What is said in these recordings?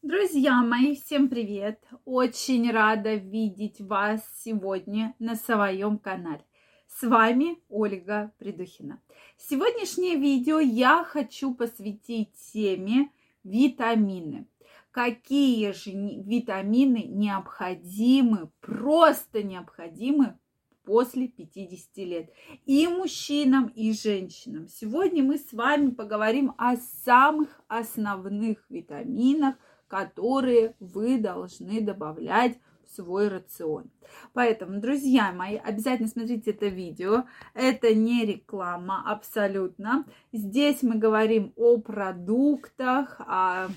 Друзья мои, всем привет! Очень рада видеть вас сегодня на своем канале. С вами Ольга Придухина. Сегодняшнее видео я хочу посвятить теме витамины. Какие же витамины необходимы, просто необходимы после 50 лет. И мужчинам, и женщинам. Сегодня мы с вами поговорим о самых основных витаминах, которые вы должны добавлять в свой рацион. Поэтому, друзья мои, обязательно смотрите это видео. Это не реклама абсолютно. Здесь мы говорим о продуктах, о...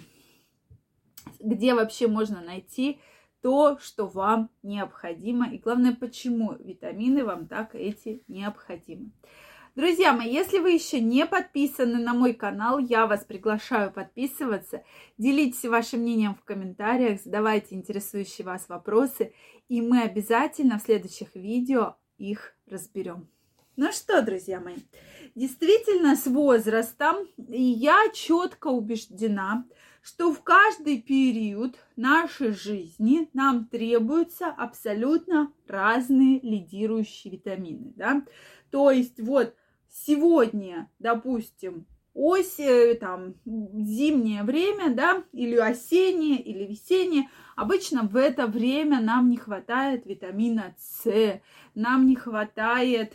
где вообще можно найти то, что вам необходимо. И главное, почему витамины вам так эти необходимы. Друзья мои, если вы еще не подписаны на мой канал, я вас приглашаю подписываться. Делитесь вашим мнением в комментариях, задавайте интересующие вас вопросы, и мы обязательно в следующих видео их разберем. Ну что, друзья мои, действительно с возрастом я четко убеждена, что в каждый период нашей жизни нам требуются абсолютно разные лидирующие витамины, да. То есть вот сегодня, допустим, осень, там, зимнее время, да, или осеннее, или весеннее, обычно в это время нам не хватает витамина С, нам не хватает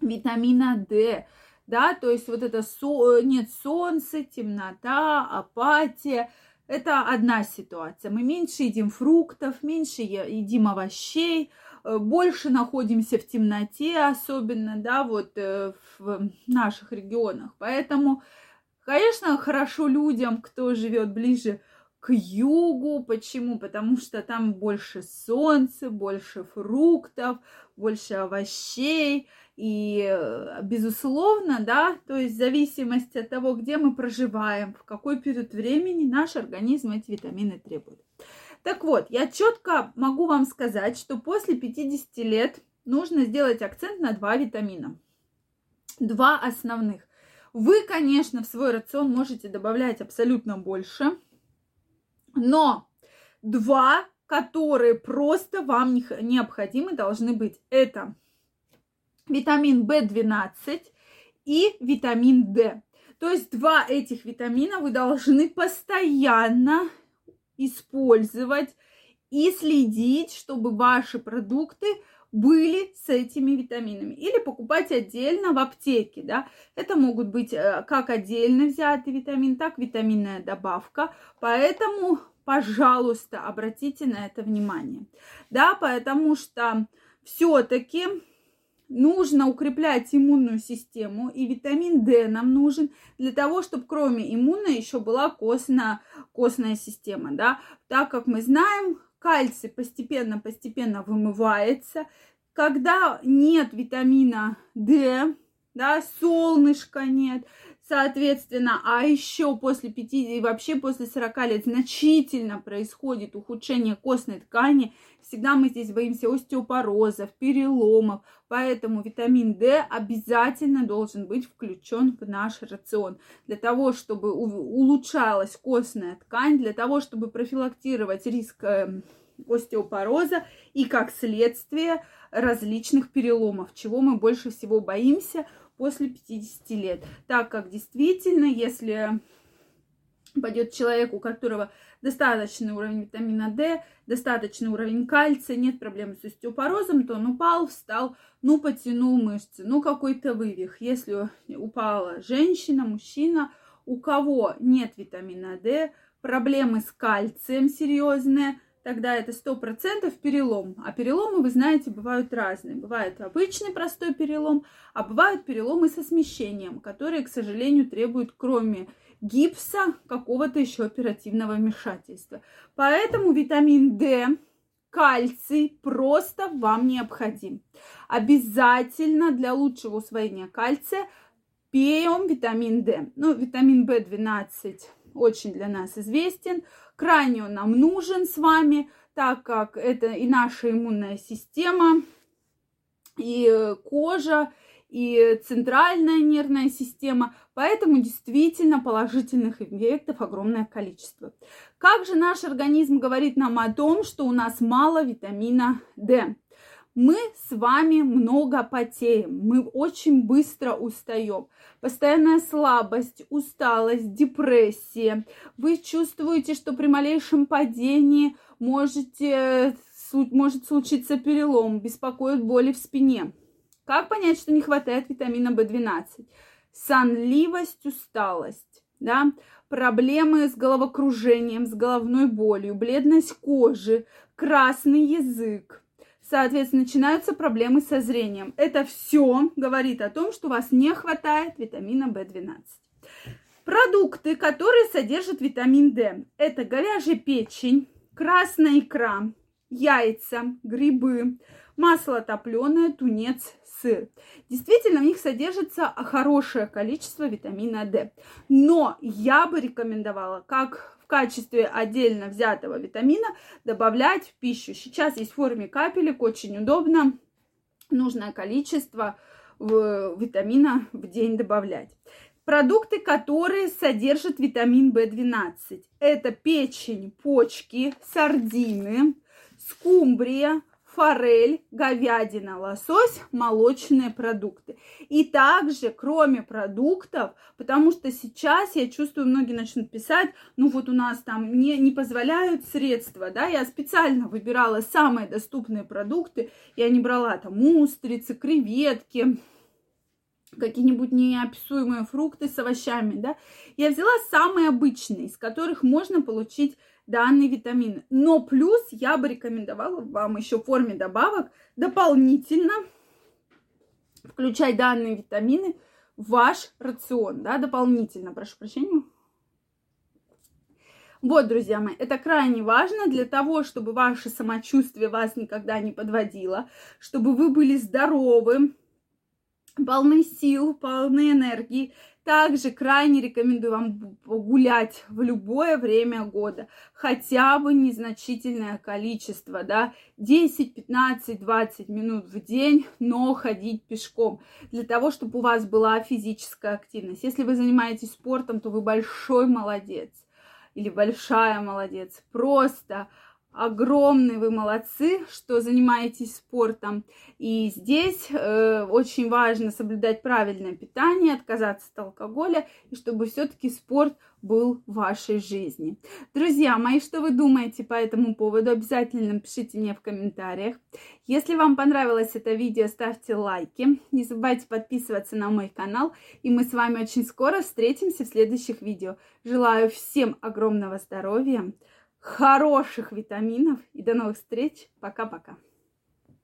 витамина D, да, то есть вот это со... нет солнца, темнота, апатия, это одна ситуация. Мы меньше едим фруктов, меньше едим овощей, больше находимся в темноте, особенно, да, вот э, в наших регионах. Поэтому, конечно, хорошо людям, кто живет ближе к югу. Почему? Потому что там больше солнца, больше фруктов, больше овощей. И, э, безусловно, да, то есть в зависимости от того, где мы проживаем, в какой период времени наш организм эти витамины требует. Так вот, я четко могу вам сказать, что после 50 лет нужно сделать акцент на два витамина. Два основных. Вы, конечно, в свой рацион можете добавлять абсолютно больше, но два, которые просто вам необходимы, должны быть. Это витамин В12 и витамин D. То есть два этих витамина вы должны постоянно использовать и следить, чтобы ваши продукты были с этими витаминами. Или покупать отдельно в аптеке, да. Это могут быть э, как отдельно взятый витамин, так витаминная добавка. Поэтому, пожалуйста, обратите на это внимание. Да, потому что все-таки нужно укреплять иммунную систему, и витамин D нам нужен для того, чтобы кроме иммунной еще была костная, костная система, да, так как мы знаем, кальций постепенно-постепенно вымывается, когда нет витамина D, да, солнышка нет, Соответственно, а еще после 5 и вообще после 40 лет значительно происходит ухудшение костной ткани. Всегда мы здесь боимся остеопорозов, переломов. Поэтому витамин D обязательно должен быть включен в наш рацион. Для того, чтобы улучшалась костная ткань, для того, чтобы профилактировать риск эм, остеопороза и как следствие различных переломов, чего мы больше всего боимся – после 50 лет. Так как действительно, если пойдет человек, у которого достаточный уровень витамина D, достаточный уровень кальция, нет проблем с остеопорозом, то он упал, встал, ну, потянул мышцы, ну, какой-то вывих. Если упала женщина, мужчина, у кого нет витамина D, проблемы с кальцием серьезные, тогда это сто процентов перелом. А переломы, вы знаете, бывают разные. Бывает обычный простой перелом, а бывают переломы со смещением, которые, к сожалению, требуют кроме гипса какого-то еще оперативного вмешательства. Поэтому витамин D, кальций просто вам необходим. Обязательно для лучшего усвоения кальция пьем витамин D. Ну, витамин В12 очень для нас известен. Крайне он нам нужен с вами, так как это и наша иммунная система, и кожа, и центральная нервная система, поэтому действительно положительных эффектов огромное количество. Как же наш организм говорит нам о том, что у нас мало витамина D? Мы с вами много потеем, мы очень быстро устаем. Постоянная слабость, усталость, депрессия. Вы чувствуете, что при малейшем падении можете, может случиться перелом, беспокоит боли в спине. Как понять, что не хватает витамина В12? Сонливость, усталость, да, проблемы с головокружением, с головной болью, бледность кожи, красный язык, Соответственно, начинаются проблемы со зрением. Это все говорит о том, что у вас не хватает витамина В12. Продукты, которые содержат витамин D, это говяжья печень, красная икра, яйца, грибы, масло топленое, тунец, сыр. Действительно, в них содержится хорошее количество витамина D. Но я бы рекомендовала, как в качестве отдельно взятого витамина добавлять в пищу. Сейчас есть в форме капелек, очень удобно. Нужное количество витамина в день добавлять. Продукты, которые содержат витамин В12. Это печень, почки, сардины, скумбрия, форель, говядина, лосось, молочные продукты. И также, кроме продуктов, потому что сейчас я чувствую, многие начнут писать, ну вот у нас там не, не позволяют средства, да, я специально выбирала самые доступные продукты, я не брала там устрицы, креветки, какие-нибудь неописуемые фрукты с овощами, да, я взяла самые обычные, из которых можно получить данный витамин. Но плюс я бы рекомендовала вам еще в форме добавок дополнительно включать данные витамины в ваш рацион, да, дополнительно, прошу прощения. Вот, друзья мои, это крайне важно для того, чтобы ваше самочувствие вас никогда не подводило, чтобы вы были здоровы, полны сил, полны энергии. Также крайне рекомендую вам гулять в любое время года, хотя бы незначительное количество, да, 10, 15, 20 минут в день, но ходить пешком, для того, чтобы у вас была физическая активность. Если вы занимаетесь спортом, то вы большой молодец или большая молодец. Просто огромные вы молодцы, что занимаетесь спортом. И здесь э, очень важно соблюдать правильное питание, отказаться от алкоголя, и чтобы все-таки спорт был в вашей жизни. Друзья мои, что вы думаете по этому поводу? Обязательно пишите мне в комментариях. Если вам понравилось это видео, ставьте лайки. Не забывайте подписываться на мой канал. И мы с вами очень скоро встретимся в следующих видео. Желаю всем огромного здоровья хороших витаминов и до новых встреч. Пока-пока.